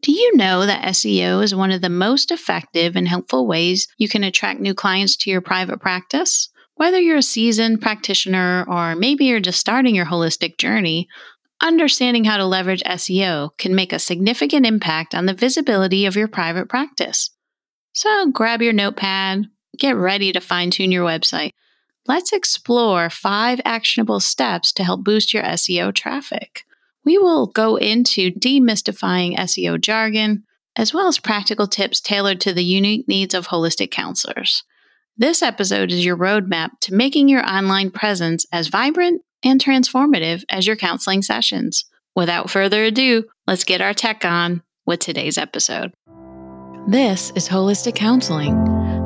Do you know that SEO is one of the most effective and helpful ways you can attract new clients to your private practice? Whether you're a seasoned practitioner or maybe you're just starting your holistic journey, understanding how to leverage SEO can make a significant impact on the visibility of your private practice. So grab your notepad, get ready to fine tune your website. Let's explore five actionable steps to help boost your SEO traffic. We will go into demystifying SEO jargon, as well as practical tips tailored to the unique needs of holistic counselors. This episode is your roadmap to making your online presence as vibrant and transformative as your counseling sessions. Without further ado, let's get our tech on with today's episode. This is Holistic Counseling,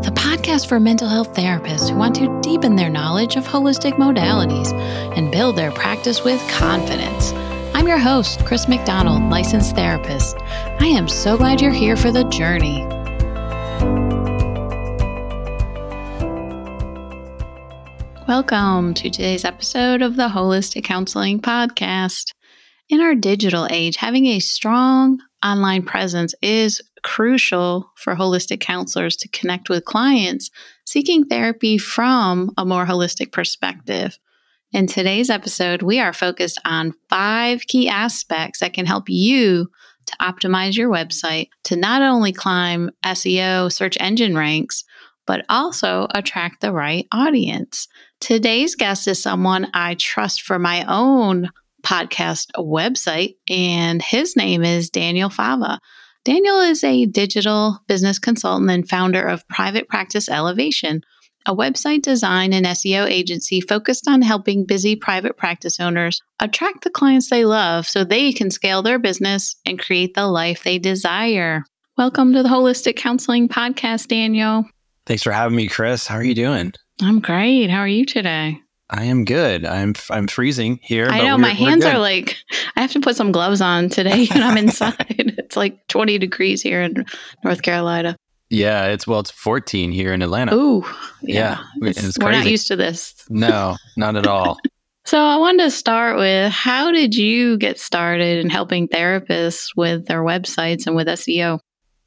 the podcast for mental health therapists who want to deepen their knowledge of holistic modalities and build their practice with confidence. I'm your host, Chris McDonald, licensed therapist. I am so glad you're here for the journey. Welcome to today's episode of the Holistic Counseling Podcast. In our digital age, having a strong online presence is crucial for holistic counselors to connect with clients seeking therapy from a more holistic perspective. In today's episode, we are focused on five key aspects that can help you to optimize your website to not only climb SEO search engine ranks, but also attract the right audience. Today's guest is someone I trust for my own podcast website, and his name is Daniel Fava. Daniel is a digital business consultant and founder of Private Practice Elevation, a website design and SEO agency focused on helping busy private practice owners attract the clients they love so they can scale their business and create the life they desire. Welcome to the Holistic Counseling Podcast, Daniel. Thanks for having me, Chris. How are you doing? I'm great. How are you today? I am good. I'm I'm freezing here. I know my hands are like I have to put some gloves on today, and I'm inside. it's like 20 degrees here in North Carolina. Yeah, it's well, it's 14 here in Atlanta. Ooh, yeah, yeah it's, it's we're not used to this. No, not at all. so I wanted to start with how did you get started in helping therapists with their websites and with SEO?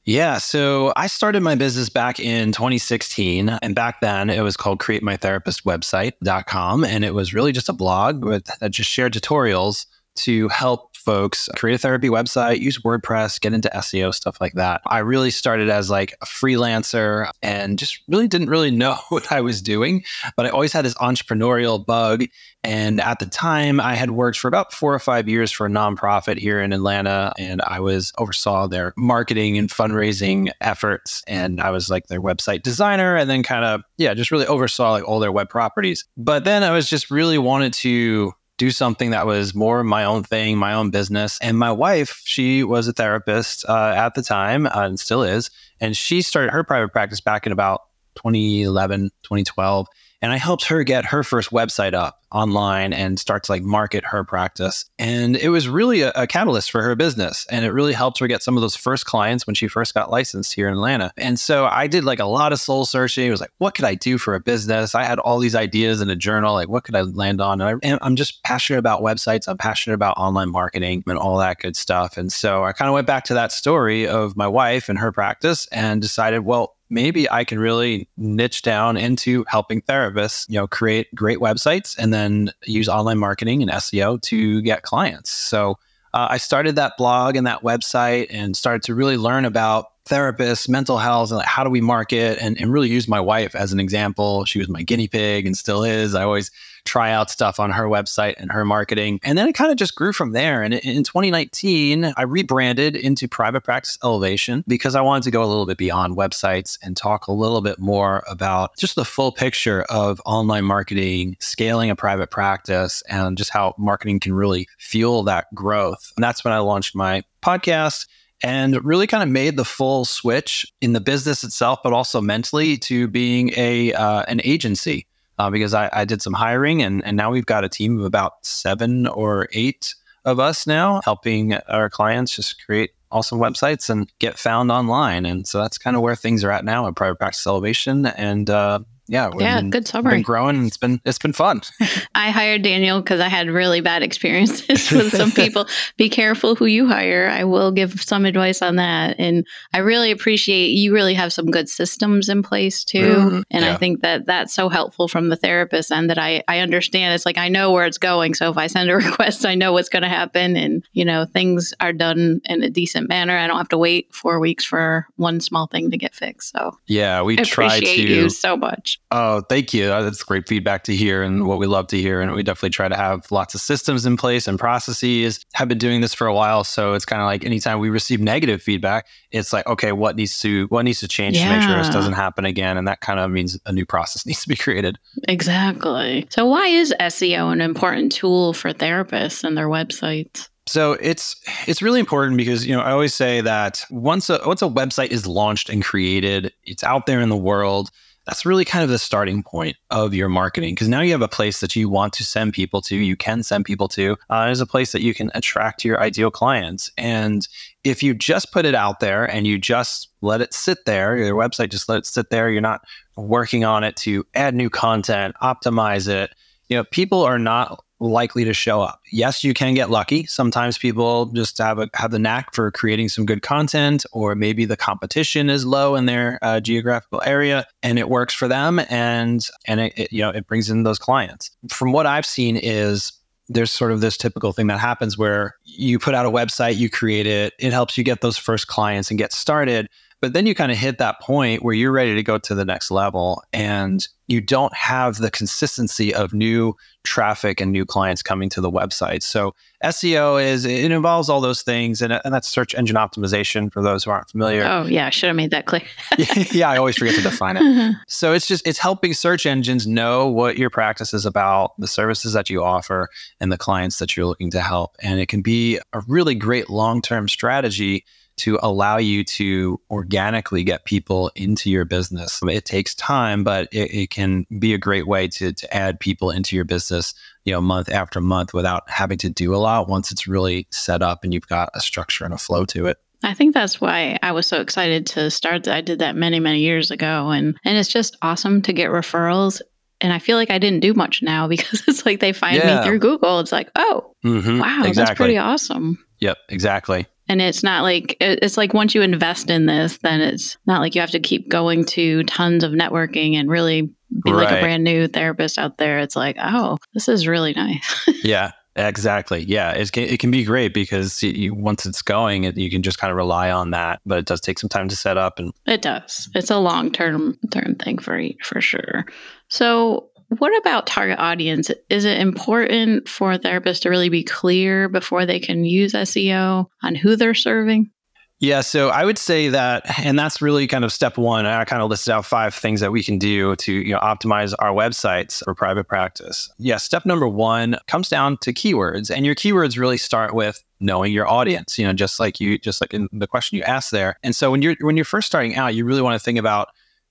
Yeah. So I started my business back in 2016. And back then it was called createmytherapistwebsite.com. And it was really just a blog with, that just shared tutorials to help folks create a therapy website, use WordPress, get into SEO, stuff like that. I really started as like a freelancer and just really didn't really know what I was doing, but I always had this entrepreneurial bug. And at the time, I had worked for about four or five years for a nonprofit here in Atlanta, and I was oversaw their marketing and fundraising efforts. And I was like their website designer, and then kind of yeah, just really oversaw like all their web properties. But then I was just really wanted to do something that was more my own thing, my own business. And my wife, she was a therapist uh, at the time uh, and still is. And she started her private practice back in about 2011, 2012 and I helped her get her first website up online and start to like market her practice. And it was really a, a, catalyst for her business. And it really helped her get some of those first clients when she first got licensed here in Atlanta. And so I did like a lot of soul searching. It was like, what could I do for a business? I had all these ideas in a journal, like what could I land on? And, I, and I'm just passionate about websites. I'm passionate about online marketing and all that good stuff. And so I kind of went back to that story of my wife and her practice and decided, well, maybe I can really niche down into helping therapists, you know, create great websites and then use online marketing and SEO to get clients. So uh, I started that blog and that website and started to really learn about therapists, mental health, and like how do we market and, and really use my wife as an example. She was my guinea pig and still is. I always try out stuff on her website and her marketing. And then it kind of just grew from there. And in 2019, I rebranded into Private Practice Elevation because I wanted to go a little bit beyond websites and talk a little bit more about just the full picture of online marketing, scaling a private practice, and just how marketing can really fuel that growth. And that's when I launched my podcast and really kind of made the full switch in the business itself, but also mentally to being a uh, an agency uh, because I, I, did some hiring and, and now we've got a team of about seven or eight of us now helping our clients just create awesome websites and get found online. And so that's kind of where things are at now at Private Practice Elevation. And uh, yeah, yeah, been, good summary. Been growing. It's been it's been fun. I hired Daniel because I had really bad experiences with some people. Be careful who you hire. I will give some advice on that, and I really appreciate you. Really have some good systems in place too, mm-hmm. and yeah. I think that that's so helpful from the therapist and that I I understand. It's like I know where it's going, so if I send a request, I know what's going to happen, and you know things are done in a decent manner. I don't have to wait four weeks for one small thing to get fixed. So yeah, we try to appreciate you so much. Oh, thank you. Uh, that's great feedback to hear and what we love to hear. And we definitely try to have lots of systems in place and processes. Have been doing this for a while. So it's kind of like anytime we receive negative feedback, it's like, okay, what needs to what needs to change yeah. to make sure this doesn't happen again? And that kind of means a new process needs to be created. Exactly. So why is SEO an important tool for therapists and their websites? So it's it's really important because you know I always say that once a once a website is launched and created, it's out there in the world that's really kind of the starting point of your marketing because now you have a place that you want to send people to, you can send people to. Uh, there's a place that you can attract your ideal clients. And if you just put it out there and you just let it sit there, your website just let it sit there, you're not working on it to add new content, optimize it. You know, people are not likely to show up. Yes, you can get lucky. Sometimes people just have a, have the knack for creating some good content, or maybe the competition is low in their uh, geographical area, and it works for them, and and it, it, you know it brings in those clients. From what I've seen is there's sort of this typical thing that happens where you put out a website, you create it, it helps you get those first clients and get started. But then you kind of hit that point where you're ready to go to the next level and you don't have the consistency of new traffic and new clients coming to the website. So SEO is it involves all those things and, and that's search engine optimization for those who aren't familiar. Oh yeah, I should have made that clear. yeah, I always forget to define it. So it's just it's helping search engines know what your practice is about, the services that you offer and the clients that you're looking to help. And it can be a really great long-term strategy to allow you to organically get people into your business. It takes time, but it, it, can be a great way to, to add people into your business, you know, month after month without having to do a lot once it's really set up and you've got a structure and a flow to it. I think that's why I was so excited to start. I did that many, many years ago. And, and it's just awesome to get referrals and I feel like I didn't do much now because it's like they find yeah. me through Google. It's like, oh, mm-hmm, wow, exactly. that's pretty awesome. Yep, exactly. And it's not like, it's like once you invest in this, then it's not like you have to keep going to tons of networking and really be right. like a brand new therapist out there. It's like, oh, this is really nice. yeah. Exactly. Yeah, it can, it can be great because you, once it's going, it, you can just kind of rely on that. But it does take some time to set up, and it does. It's a long term term thing for for sure. So, what about target audience? Is it important for a therapist to really be clear before they can use SEO on who they're serving? Yeah, so I would say that, and that's really kind of step one. I kind of listed out five things that we can do to you know optimize our websites for private practice. Yeah, step number one comes down to keywords, and your keywords really start with knowing your audience. You know, just like you, just like in the question you asked there. And so when you're when you're first starting out, you really want to think about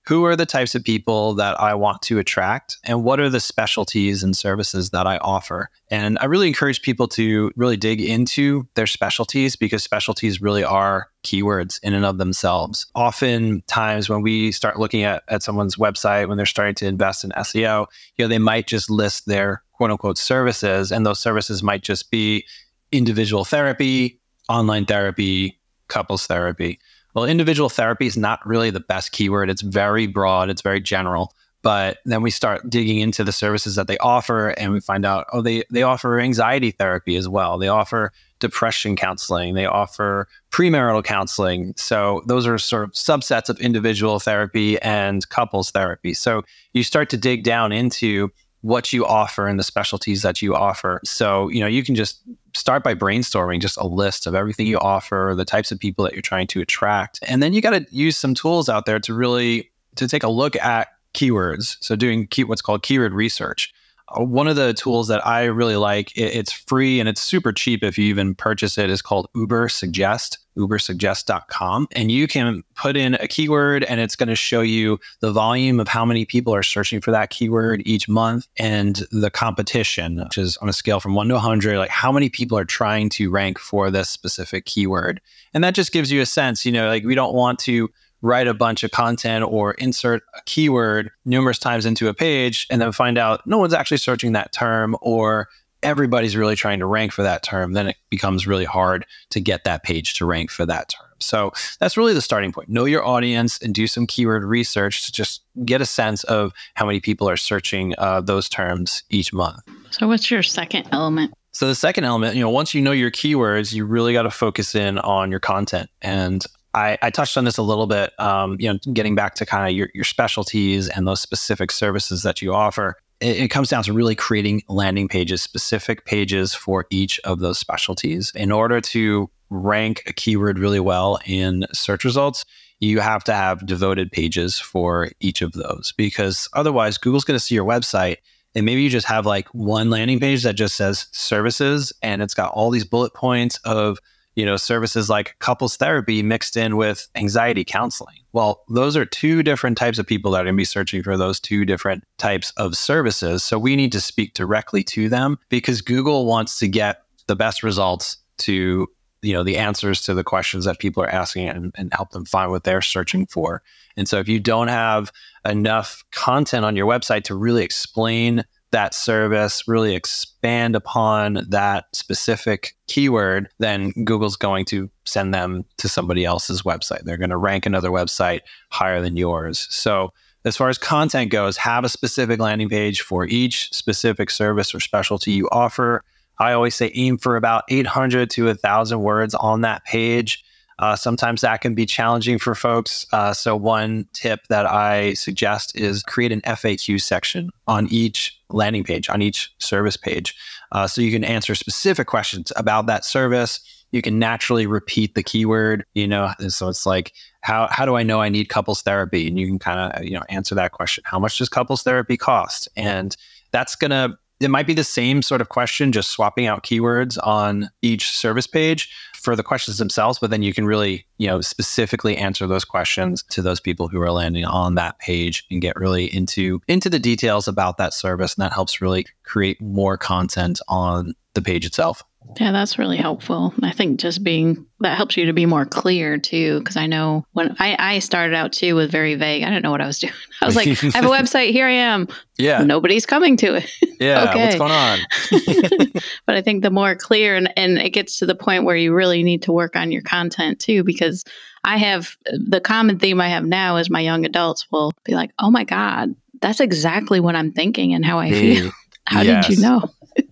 who are the types of people that I want to attract and what are the specialties and services that I offer. And I really encourage people to really dig into their specialties because specialties really are keywords in and of themselves. Oftentimes when we start looking at, at someone's website, when they're starting to invest in SEO, you know, they might just list their quote unquote services and those services might just be individual therapy, online therapy, couples therapy. Well, individual therapy is not really the best keyword. It's very broad, it's very general. But then we start digging into the services that they offer and we find out, oh, they, they offer anxiety therapy as well. They offer depression counseling. They offer premarital counseling. So those are sort of subsets of individual therapy and couples therapy. So you start to dig down into what you offer and the specialties that you offer. So, you know, you can just start by brainstorming just a list of everything you offer, the types of people that you're trying to attract. And then you got to use some tools out there to really to take a look at keywords. So doing key, what's called keyword research. Uh, one of the tools that I really like, it, it's free and it's super cheap if you even purchase it, is called Uber Ubersuggest, ubersuggest.com. And you can put in a keyword and it's going to show you the volume of how many people are searching for that keyword each month and the competition, which is on a scale from one to 100, like how many people are trying to rank for this specific keyword. And that just gives you a sense, you know, like we don't want to write a bunch of content or insert a keyword numerous times into a page and then find out no one's actually searching that term or everybody's really trying to rank for that term, then it becomes really hard to get that page to rank for that term. So that's really the starting point. Know your audience and do some keyword research to just get a sense of how many people are searching uh, those terms each month. So, what's your second element? So, the second element, you know, once you know your keywords, you really got to focus in on your content. And I, I, touched on this a little bit, um, you know, getting back to kind of your, your specialties and those specific services that you offer it, it comes down to really creating landing pages, specific pages for each of those specialties. In order to rank a keyword really well in search results, you have to have devoted pages for each of those because otherwise Google's going to see your website and maybe you just have like one landing page that just says services and it's got all these bullet points of you know, services like couples therapy mixed in with anxiety counseling. Well, those are two different types of people that are going to be searching for those two different types of services. So we need to speak directly to them because Google wants to get the best results to you know the answers to the questions that people are asking and, and help them find what they're searching for and so if you don't have enough content on your website to really explain that service, really expand upon that specific keyword, then Google's going to send them to somebody else's website. They're going to rank another website higher than yours. So, as far as content goes, have a specific landing page for each specific service or specialty you offer. I always say aim for about 800 to 1,000 words on that page. Uh, sometimes that can be challenging for folks. Uh, so, one tip that I suggest is create an FAQ section on each landing page, on each service page. Uh, so you can answer specific questions about that service. You can naturally repeat the keyword, you know. So it's like, how, how do I know I need couples therapy? And you can kind of, you know, answer that question. How much does couples therapy cost? And that's going to it might be the same sort of question, just swapping out keywords on each service page for the questions themselves, but then you can really, you know, specifically answer those questions to those people who are landing on that page and get really into into the details about that service. And that helps really create more content on the page itself. Yeah, that's really helpful. I think just being that helps you to be more clear too. Cause I know when I, I started out too with very vague, I didn't know what I was doing. I was like, I have a website, here I am. Yeah. Nobody's coming to it. Yeah. okay. What's going on? but I think the more clear and, and it gets to the point where you really need to work on your content too, because I have the common theme I have now is my young adults will be like, oh my God, that's exactly what I'm thinking and how I feel. How yes. did you know?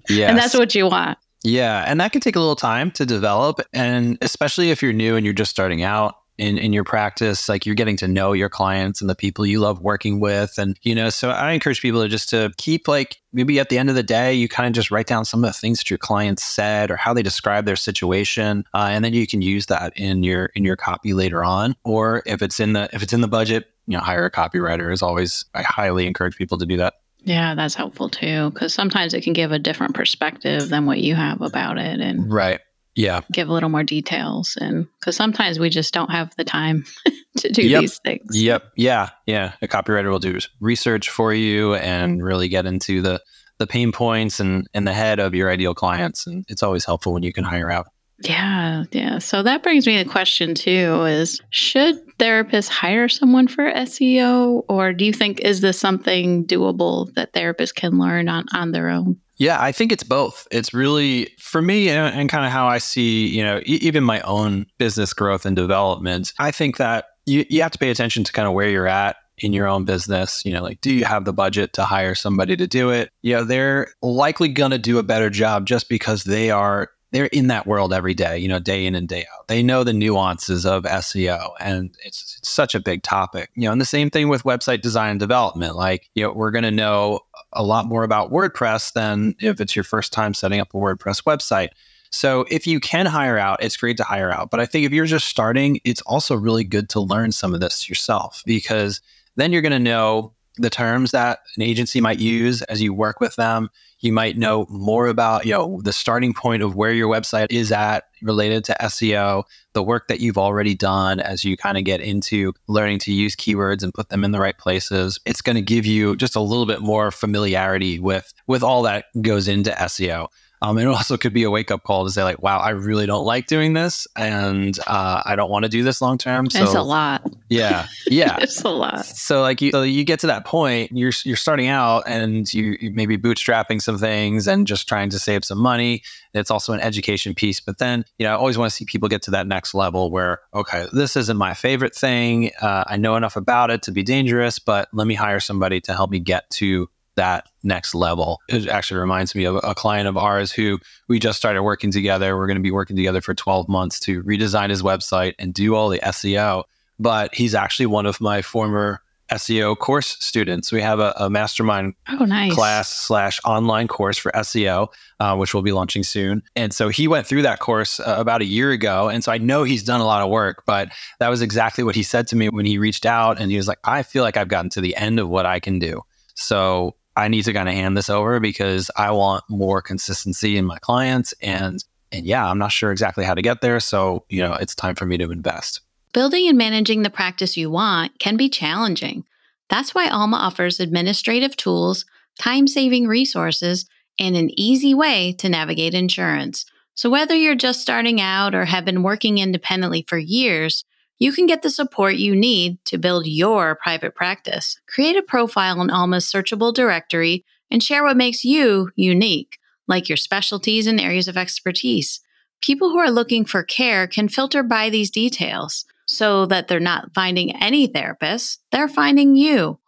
Yes. and that's what you want. Yeah, and that can take a little time to develop. And especially if you're new and you're just starting out in, in your practice, like you're getting to know your clients and the people you love working with. And, you know, so I encourage people to just to keep like maybe at the end of the day, you kind of just write down some of the things that your clients said or how they describe their situation. Uh, and then you can use that in your in your copy later on. Or if it's in the if it's in the budget, you know, hire a copywriter is always I highly encourage people to do that. Yeah, that's helpful too, because sometimes it can give a different perspective than what you have about it, and right, yeah, give a little more details, and because sometimes we just don't have the time to do yep. these things. Yep, yeah, yeah. A copywriter will do research for you and mm-hmm. really get into the the pain points and in the head of your ideal clients, and it's always helpful when you can hire out. Yeah, yeah. So that brings me to the question too is should therapists hire someone for SEO or do you think is this something doable that therapists can learn on on their own? Yeah, I think it's both. It's really for me and, and kind of how I see, you know, e- even my own business growth and development. I think that you, you have to pay attention to kind of where you're at in your own business you know like do you have the budget to hire somebody to do it you know they're likely going to do a better job just because they are they're in that world every day, you know, day in and day out. They know the nuances of SEO and it's, it's, such a big topic. You know, and the same thing with website design and development. Like, you know, we're going to know a lot more about WordPress than if it's your first time setting up a WordPress website. So if you can hire out, it's great to hire out. But I think if you're just starting, it's also really good to learn some of this yourself because then you're going to know the terms that an agency might use as you work with them. You might know more about, you know, the starting point of where your website is at related to SEO, the work that you've already done as you kind of get into learning to use keywords and put them in the right places. It's going to give you just a little bit more familiarity with with all that goes into SEO. Um, it also could be a wake up call to say like, wow, I really don't like doing this, and uh, I don't want to do this long term. So it's a lot. Yeah. Yeah. it's a lot. So like you, so you get to that point, you're you're starting out and you, you maybe bootstrapping some things and just trying to save some money. It's also an education piece, but then you know I always want to see people get to that next level where okay, this isn't my favorite thing. Uh, I know enough about it to be dangerous, but let me hire somebody to help me get to that next level. It actually reminds me of a client of ours who we just started working together. We're going to be working together for 12 months to redesign his website and do all the SEO but he's actually one of my former SEO course students. We have a, a mastermind oh, nice. class slash online course for SEO, uh, which we'll be launching soon. And so he went through that course uh, about a year ago. And so I know he's done a lot of work, but that was exactly what he said to me when he reached out. And he was like, I feel like I've gotten to the end of what I can do. So I need to kind of hand this over because I want more consistency in my clients. And and yeah, I'm not sure exactly how to get there. So, you know, it's time for me to invest. Building and managing the practice you want can be challenging. That's why Alma offers administrative tools, time saving resources, and an easy way to navigate insurance. So, whether you're just starting out or have been working independently for years, you can get the support you need to build your private practice. Create a profile in Alma's searchable directory and share what makes you unique, like your specialties and areas of expertise. People who are looking for care can filter by these details so that they're not finding any therapist, they're finding you.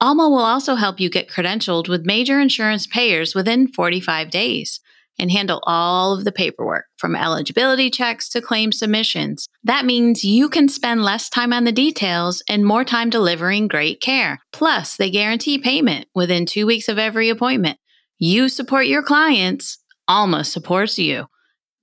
Alma will also help you get credentialed with major insurance payers within 45 days and handle all of the paperwork from eligibility checks to claim submissions. That means you can spend less time on the details and more time delivering great care. Plus, they guarantee payment within two weeks of every appointment. You support your clients, Alma supports you.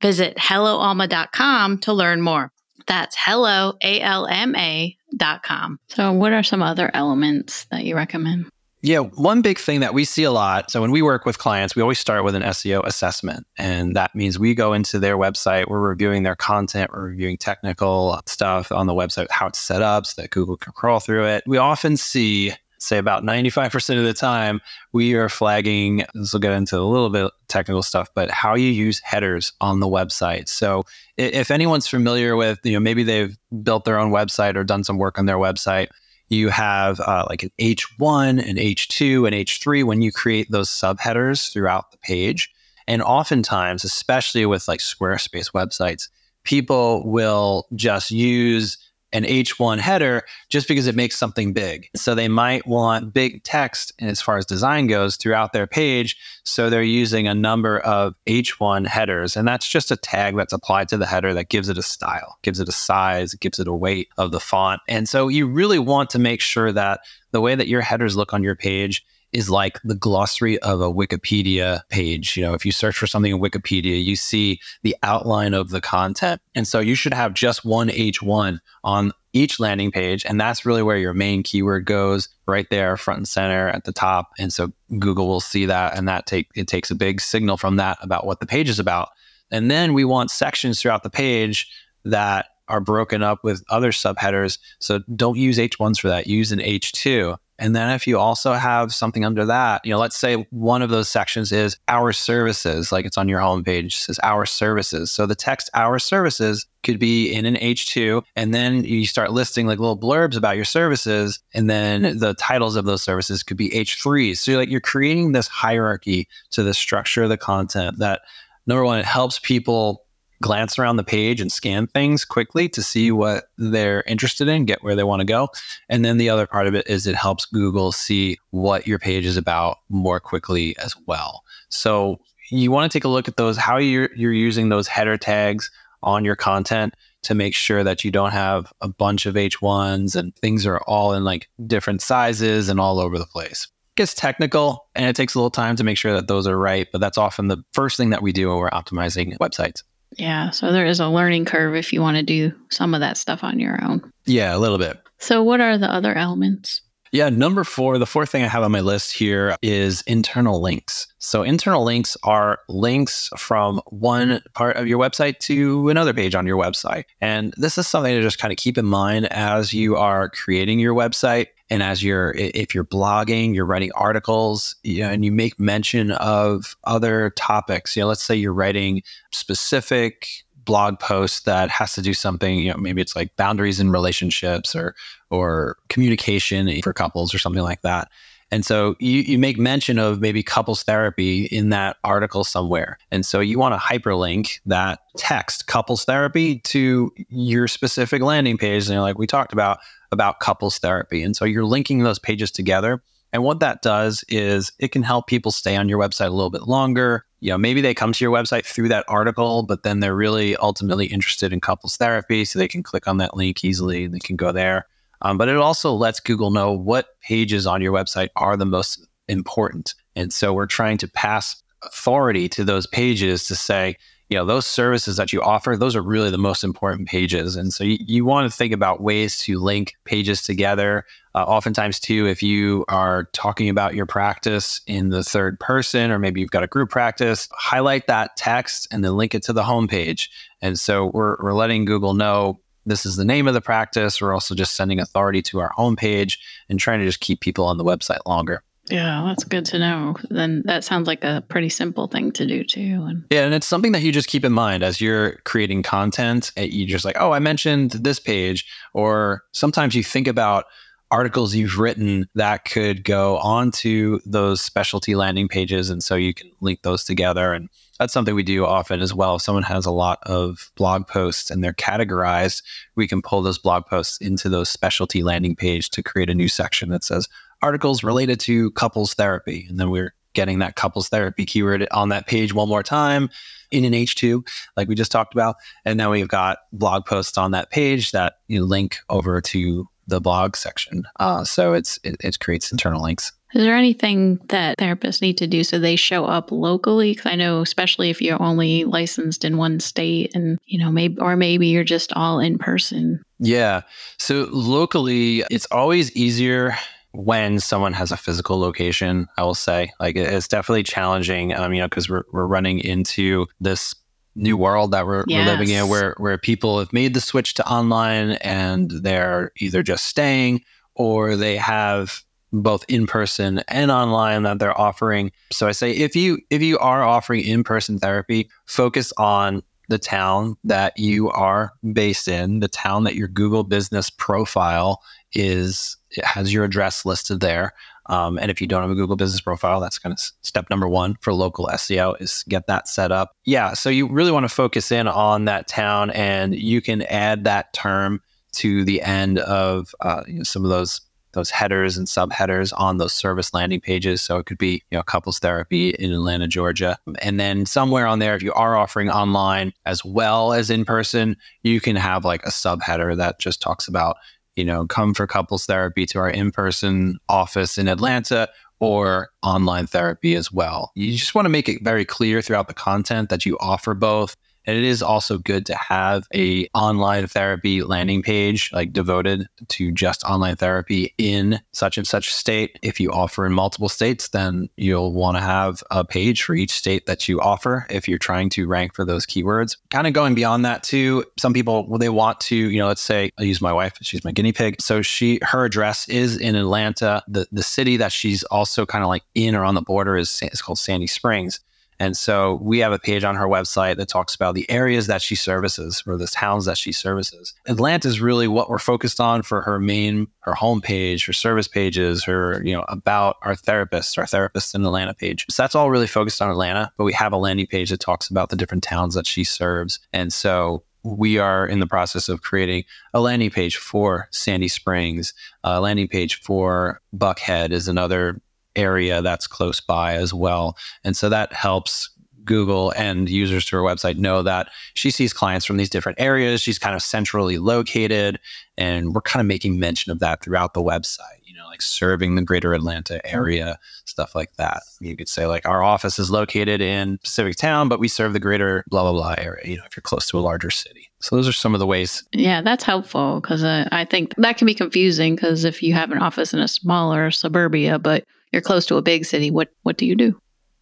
Visit helloalma.com to learn more. That's hello, A L M A dot com. So, what are some other elements that you recommend? Yeah, one big thing that we see a lot. So, when we work with clients, we always start with an SEO assessment. And that means we go into their website, we're reviewing their content, we're reviewing technical stuff on the website, how it's set up so that Google can crawl through it. We often see say about 95% of the time, we are flagging, this will get into a little bit technical stuff, but how you use headers on the website. So if anyone's familiar with, you know, maybe they've built their own website or done some work on their website, you have uh, like an H1, an H2, and H3 when you create those subheaders throughout the page. And oftentimes, especially with like Squarespace websites, people will just use an H1 header just because it makes something big. So they might want big text as far as design goes throughout their page. So they're using a number of H1 headers. And that's just a tag that's applied to the header that gives it a style, gives it a size, gives it a weight of the font. And so you really want to make sure that the way that your headers look on your page is like the glossary of a Wikipedia page. You know, if you search for something in Wikipedia, you see the outline of the content. And so you should have just one H1 on each landing page. And that's really where your main keyword goes right there, front and center at the top. And so Google will see that and that take it takes a big signal from that about what the page is about. And then we want sections throughout the page that are broken up with other subheaders. So don't use H1s for that. Use an H2. And then if you also have something under that, you know, let's say one of those sections is our services, like it's on your homepage, says our services. So the text our services could be in an H2. And then you start listing like little blurbs about your services. And then the titles of those services could be H3s. So you're like you're creating this hierarchy to the structure of the content that number one, it helps people glance around the page and scan things quickly to see what they're interested in, get where they want to go. And then the other part of it is it helps Google see what your page is about more quickly as well. So you want to take a look at those, how you're, you're using those header tags on your content to make sure that you don't have a bunch of H1s and things are all in like different sizes and all over the place. Gets technical and it takes a little time to make sure that those are right, but that's often the first thing that we do when we're optimizing websites. Yeah. So there is a learning curve if you want to do some of that stuff on your own. Yeah, a little bit. So, what are the other elements? Yeah, number four, the fourth thing I have on my list here is internal links. So, internal links are links from one part of your website to another page on your website. And this is something to just kind of keep in mind as you are creating your website and as you're if you're blogging you're writing articles you know, and you make mention of other topics you know let's say you're writing specific blog post that has to do something, you know, maybe it's like boundaries in relationships or or communication for couples or something like that. And so you, you make mention of maybe couples therapy in that article somewhere. And so you want to hyperlink that text, couples therapy, to your specific landing page. And like we talked about, about couples therapy. And so you're linking those pages together. And what that does is it can help people stay on your website a little bit longer. You know, maybe they come to your website through that article, but then they're really ultimately interested in couples therapy. So they can click on that link easily and they can go there. Um, but it also lets Google know what pages on your website are the most important. And so we're trying to pass authority to those pages to say, you know, those services that you offer, those are really the most important pages. And so you, you want to think about ways to link pages together. Uh, oftentimes, too, if you are talking about your practice in the third person, or maybe you've got a group practice, highlight that text and then link it to the homepage. And so we're, we're letting Google know this is the name of the practice. We're also just sending authority to our homepage and trying to just keep people on the website longer. Yeah, that's good to know. Then that sounds like a pretty simple thing to do too. And yeah, and it's something that you just keep in mind as you're creating content. Eh, you just like, oh, I mentioned this page, or sometimes you think about articles you've written that could go onto those specialty landing pages, and so you can link those together and that's something we do often as well. If someone has a lot of blog posts and they're categorized, we can pull those blog posts into those specialty landing page to create a new section that says articles related to couples therapy. And then we're getting that couples therapy keyword on that page one more time in an H2, like we just talked about. And now we've got blog posts on that page that you know, link over to the blog section. Uh, so it's it, it creates internal links. Is there anything that therapists need to do so they show up locally? Because I know, especially if you're only licensed in one state, and you know, maybe or maybe you're just all in person. Yeah. So locally, it's always easier when someone has a physical location. I will say, like, it's definitely challenging. Um, you know, because we're we're running into this new world that we're, yes. we're, living in where where people have made the switch to online and they're either just staying or they have both in person and online that they're offering. So I say if you if you are offering in-person therapy, focus on the town that you are based in, the town that your Google business profile is has your address listed there. Um, and if you don't have a Google business profile, that's kind of step number one for local SEO is get that set up. Yeah. So you really want to focus in on that town and you can add that term to the end of uh, some of those those headers and subheaders on those service landing pages. So it could be, you know, couples therapy in Atlanta, Georgia. And then somewhere on there, if you are offering online as well as in person, you can have like a subheader that just talks about, you know, come for couples therapy to our in person office in Atlanta or online therapy as well. You just want to make it very clear throughout the content that you offer both and it is also good to have a online therapy landing page like devoted to just online therapy in such and such state. If you offer in multiple states, then you'll want to have a page for each state that you offer if you're trying to rank for those keywords. Kind of going beyond that too, some people well, they want to, you know, let's say I use my wife, she's my guinea pig. So she her address is in Atlanta. The the city that she's also kind of like in or on the border is, is called Sandy Springs. And so we have a page on her website that talks about the areas that she services or the towns that she services. Atlanta is really what we're focused on for her main, her home page, her service pages, her, you know, about our therapists, our therapists in Atlanta page. So that's all really focused on Atlanta, but we have a landing page that talks about the different towns that she serves. And so we are in the process of creating a landing page for Sandy Springs, a landing page for Buckhead is another area that's close by as well. And so that helps Google and users to her website know that she sees clients from these different areas. She's kind of centrally located. And we're kind of making mention of that throughout the website, you know, like serving the greater Atlanta area, stuff like that. You could say, like, our office is located in Pacific Town, but we serve the greater blah, blah, blah area, you know, if you're close to a larger city. So those are some of the ways. Yeah, that's helpful because uh, I think that can be confusing because if you have an office in a smaller suburbia, but you're close to a big city, what what do you do?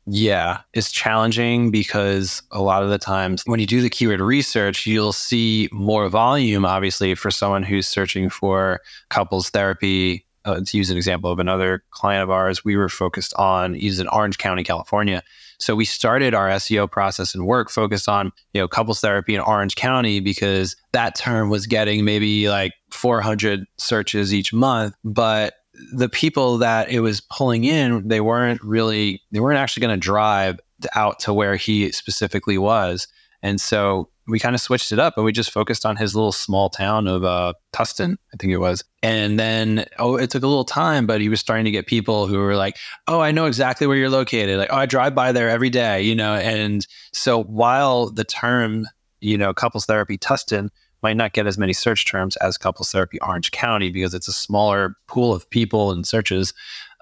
Yeah, it's challenging because a lot of the times when you do the keyword research, you'll see more volume, obviously, for someone who's searching for couples therapy. Uh, to use an example of another client of ours, we were focused on, he's in Orange County, California. So we started our SEO process and work focused on, you know, couples therapy in Orange County because that term was getting maybe like 400 searches each month, but the people that it was pulling in, they weren't really, they weren't actually going to drive out to where he specifically was. And so we kind of switched it up and we just focused on his little small town of uh, Tustin, I think it was. And then, oh, it took a little time, but he was starting to get people who were like, oh, I know exactly where you're located. Like, oh, I drive by there every day, you know? And so while the term, you know, couples therapy Tustin might not get as many search terms as couples therapy Orange County because it's a smaller pool of people and searches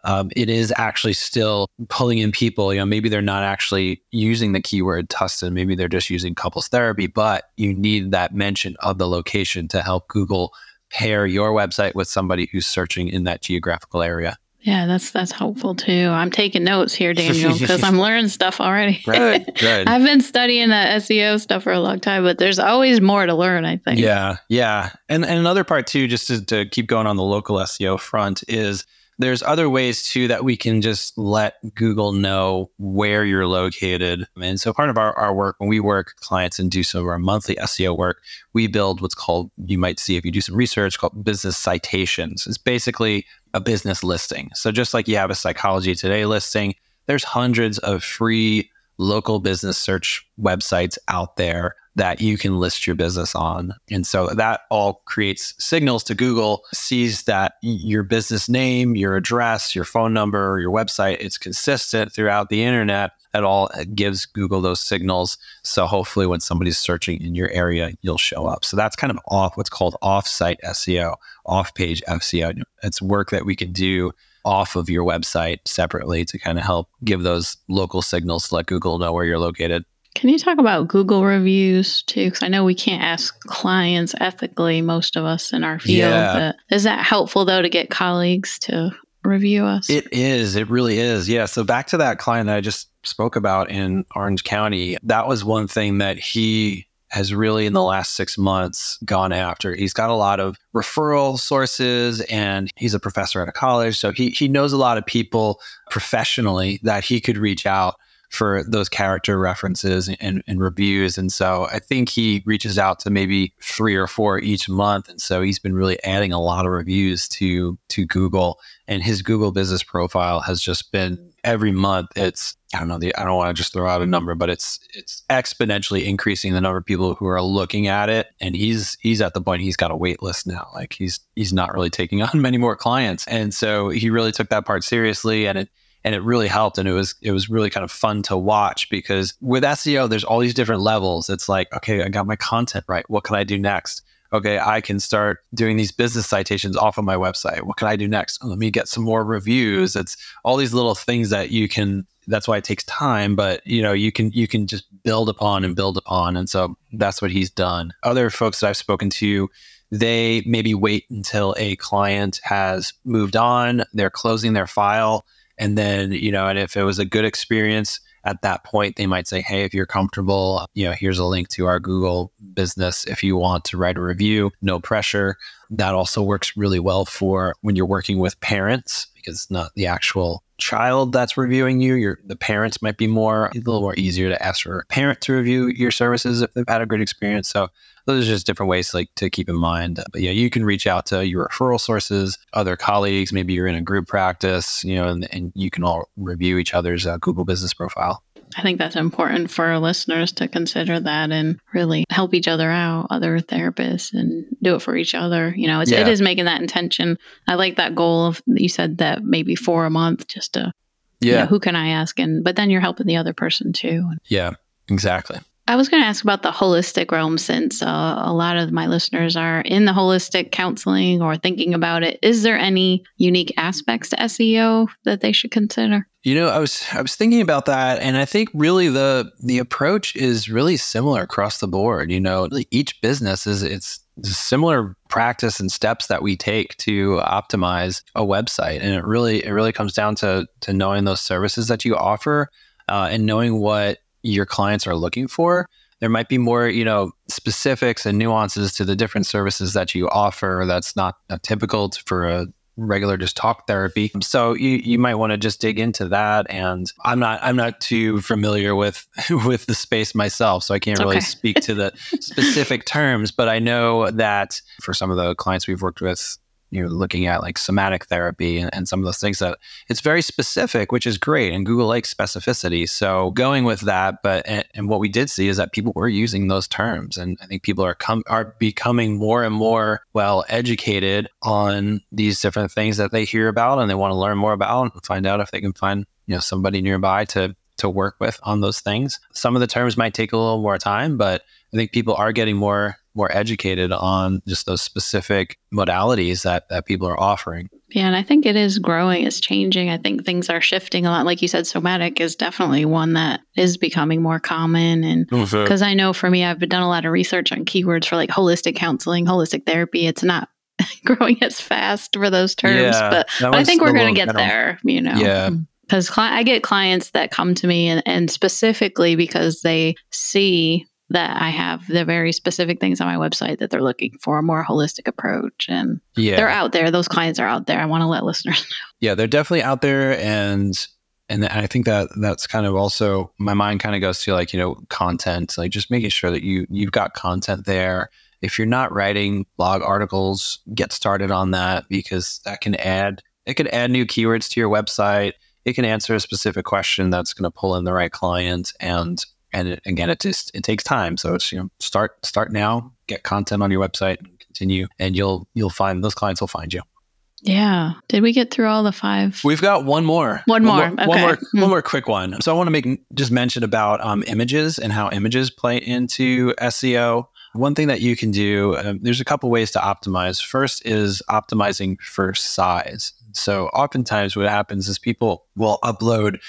um, it is actually still pulling in people. You know, maybe they're not actually using the keyword Tustin, maybe they're just using couples therapy, but you need that mention of the location to help Google pair your website with somebody who's searching in that geographical area. Yeah, that's that's helpful too. I'm taking notes here, Daniel, because I'm learning stuff already. Right, right. I've been studying that SEO stuff for a long time, but there's always more to learn. I think. Yeah, yeah, and and another part too, just to, to keep going on the local SEO front, is there's other ways too that we can just let Google know where you're located. And so part of our, our work, when we work clients and do some of our monthly SEO work, we build what's called, you might see if you do some research, called business citations. It's basically a business listing. So just like you have a Psychology Today listing, there's hundreds of free local business search websites out there that you can list your business on. And so that all creates signals to Google, sees that your business name, your address, your phone number, your website, it's consistent throughout the internet. It all uh, gives Google those signals. So hopefully when somebody's searching in your area, you'll show up. So that's kind of off what's called off-site SEO, off-page SEO. It's work that we can do off of your website separately to kind of help give those local signals to let Google know where you're located. Can you talk about Google reviews too? Because I know we can't ask clients ethically, most of us in our field. Yeah. But is that helpful though to get colleagues to review us? It is. It really is. Yeah. So back to that client that I just spoke about in Orange County, that was one thing that he has really in the last six months gone after. He's got a lot of referral sources and he's a professor at a college. So he, he knows a lot of people professionally that he could reach out for those character references and, and, reviews. And so I think he reaches out to maybe three or four each month. And so he's been really adding a lot of reviews to to Google. And his Google business profile has just been every month it's I don't know the I don't want to just throw out a number, but it's it's exponentially increasing the number of people who are looking at it. And he's he's at the point he's got a wait list now. Like he's he's not really taking on many more clients. And so he really took that part seriously and it and it really helped and it was it was really kind of fun to watch because with SEO there's all these different levels. It's like okay I got my content right. What can I do next? Okay I can start doing these business citations off of my website. What can I do next? Oh, let me get some more reviews. It's all these little things that you can that's why it takes time but you know you can you can just build upon and build upon. And so that's what he's done. Other folks that I've spoken to they maybe wait until a client has moved on. They're closing their file and then, you know, and if it was a good experience at that point, they might say, hey, if you're comfortable, you know, here's a link to our Google business if you want to write a review, no pressure. That also works really well for when you're working with parents because it's not the actual child that's reviewing you. Your the parents might be more a little more easier to ask for a parent to review your services if they've had a great experience. So those are just different ways like to keep in mind. But yeah, you can reach out to your referral sources, other colleagues. Maybe you're in a group practice, you know, and, and you can all review each other's uh, Google Business profile. I think that's important for our listeners to consider that and really help each other out, other therapists, and do it for each other. You know, it's, yeah. it is making that intention. I like that goal of you said that maybe for a month, just to yeah, you know, who can I ask? And but then you're helping the other person too. Yeah, exactly. I was going to ask about the holistic realm since uh, a lot of my listeners are in the holistic counseling or thinking about it. Is there any unique aspects to SEO that they should consider? You know, I was I was thinking about that and I think really the the approach is really similar across the board. You know, each business is it's similar practice and steps that we take to optimize a website and it really it really comes down to to knowing those services that you offer uh, and knowing what your clients are looking for. There might be more, you know, specifics and nuances to the different services that you offer that's not, not typical for a regular just talk therapy. So you, you might want to just dig into that. And I'm not I'm not too familiar with with the space myself, so I can't really okay. speak to the specific terms. But I know that for some of the clients we've worked with you're looking at like somatic therapy and, and, some of those things that it's very specific, which is great. And Google likes specificity. So going with that, but and, and, what we did see is that people were using those terms. And I think people are come are becoming more and more well educated on these different things that they hear about and they want to learn more about and find out if they can find, you know, somebody nearby to to work with on those things. Some of the terms might take a little more time, but I think people are getting more more educated on just those specific modalities that that people are offering. Yeah, and I think it is growing, it's changing. I think things are shifting a lot. Like you said, somatic is definitely one that is becoming more common. And because mm-hmm. I know for me, I've done a lot of research on keywords for like holistic counseling, holistic therapy. It's not growing as fast for those terms, yeah, but, but I think we're going to get general. there, you know. Yeah because cli- I get clients that come to me and, and specifically because they see that I have the very specific things on my website that they're looking for a more holistic approach. And yeah. they're out there. Those clients are out there. I want to let listeners know. Yeah, they're definitely out there. And and I think that that's kind of also my mind kind of goes to like, you know, content, like just making sure that you you've got content there. If you're not writing blog articles, get started on that because that can add it can add new keywords to your website. It can answer a specific question that's going to pull in the right client and and it, again, it just it takes time. So it's you know start start now, get content on your website, continue, and you'll you'll find those clients will find you. Yeah. Did we get through all the five? We've got one more. One, more. One more, okay. one, more mm. one more quick one. So I want to make just mention about um, images and how images play into SEO. One thing that you can do, um, there's a couple ways to optimize. First is optimizing for size. So oftentimes what happens is people will upload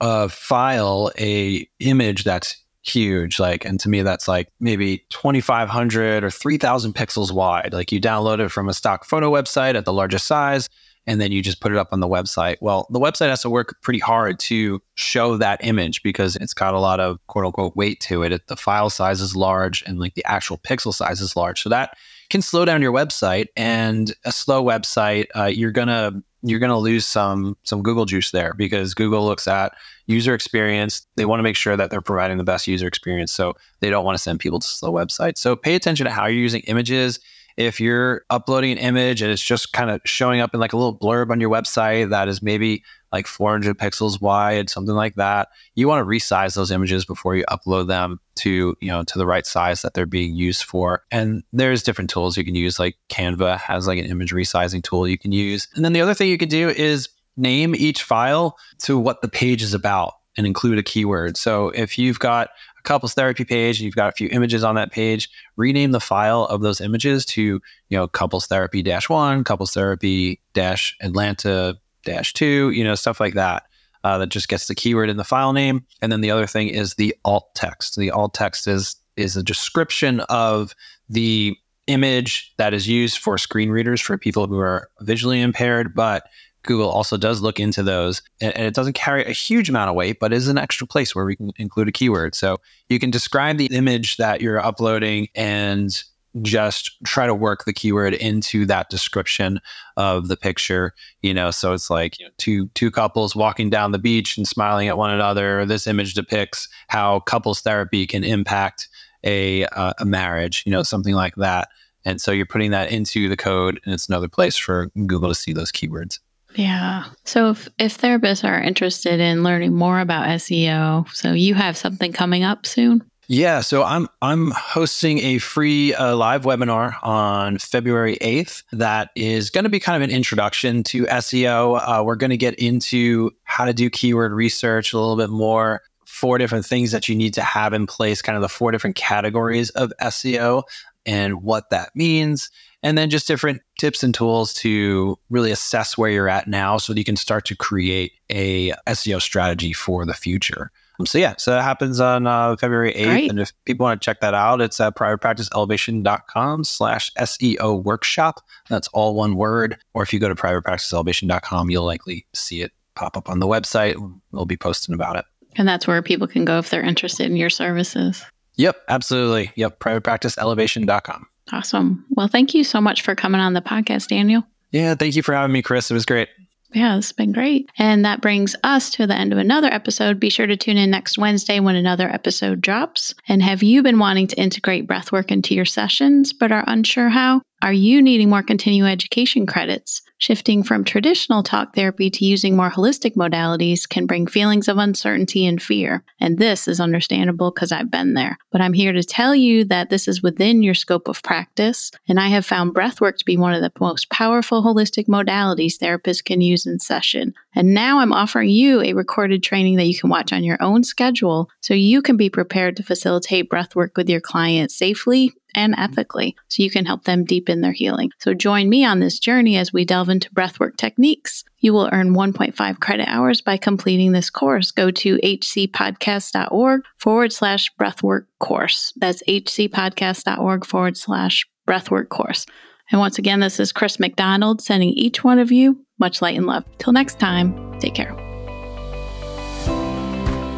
a file, a image that's huge like and to me that's like maybe 2500 or 3000 pixels wide. Like you download it from a stock photo website at the largest size and then you just put it up on the website. Well the website has to work pretty hard to show that image because it's got a lot of quote unquote weight to it. it the file size is large and like the actual pixel size is large. So that can slow down your website and a slow website uh, you're gonna you're going to lose some some Google juice there because Google looks at user experience. They want to make sure that they're providing the best user experience, so they don't want to send people to slow websites. So pay attention to how you're using images. If you're uploading an image and it's just kind of showing up in like a little blurb on your website that is maybe like 400 pixels wide, something like that. You want to resize those images before you upload them to, you know, to the right size that they're being used for. And there's different tools you can use, like Canva has like an image resizing tool you can use. And then the other thing you can do is name each file to what the page is about and include a keyword. So if you've got a couples therapy page and you've got a few images on that page, rename the file of those images to, you know, couples therapy dash one, couples therapy dash Atlanta dash two, you know, stuff like that. Uh, that just gets the keyword in the file name. And then the other thing is the alt text. The alt text is is a description of the image that is used for screen readers for people who are visually impaired, but Google also does look into those, and, it doesn't carry a huge amount of weight, but is an extra place where we can include a keyword. So you can describe the image that you're uploading and just try to work the keyword into that description of the picture you know? So it's like you know, two two couples walking down the beach and smiling at one another. This image depicts how couples therapy can impact a uh, a marriage you know something like that. And so you're putting that into the code and it's another place for google to see those keywords yeah. So if, if therapists are interested in learning more about SEO, so you have something coming up soon? Yeah, so I'm I'm hosting a free uh, live webinar on February 8th that is going to be kind of an introduction to SEO. Uh, we're going to get into how to do keyword research a little bit more, four different things that you need to have in place, kind of the four different categories of SEO and what that means. And then just different tips and tools to really assess where you're at now so that you can start to create a SEO strategy for the future. Um, so yeah, so that happens on uh, February 8th. Great. And if people want to check that out, it's at privatepracticeelevation.com slash SEO workshop. That's all one word. Or if you go to privatepracticeelevation.com, you'll likely see it pop up on the website. We'll be posting about it. And that's where people can go if they're interested in your services. Yep, absolutely. Yep, privatepracticeelevation.com. Awesome. Well, thank you so much for coming on the podcast, Daniel. Yeah, thank you for having me, Chris. It was great. Yeah, it's been great. And that brings us to the end of another episode. Be sure to tune in next Wednesday when another episode drops. And have you been wanting to integrate breathwork into your sessions but are unsure how? Are you needing more continuing education credits? Shifting from traditional talk therapy to using more holistic modalities can bring feelings of uncertainty and fear. And this is understandable because I've been there. But I'm here to tell you that this is within your scope of practice. And I have found breathwork to be one of the most powerful holistic modalities therapists can use in session. And now I'm offering you a recorded training that you can watch on your own schedule so you can be prepared to facilitate breathwork with your clients safely and ethically so you can help them deepen their healing. So join me on this journey as we delve into breathwork techniques. You will earn 1.5 credit hours by completing this course. Go to hcpodcast.org forward slash breathwork course. That's hcpodcast.org forward slash breathwork course. And once again, this is Chris McDonald sending each one of you much light and love. Till next time, take care.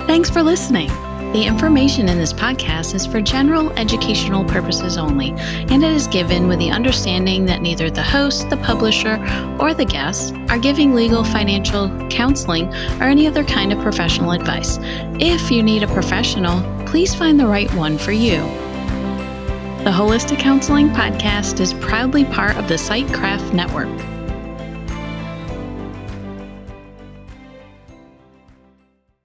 Thanks for listening. The information in this podcast is for general educational purposes only, and it is given with the understanding that neither the host, the publisher, or the guests are giving legal, financial, counseling, or any other kind of professional advice. If you need a professional, please find the right one for you. The Holistic Counseling Podcast is proudly part of the Sightcraft Network.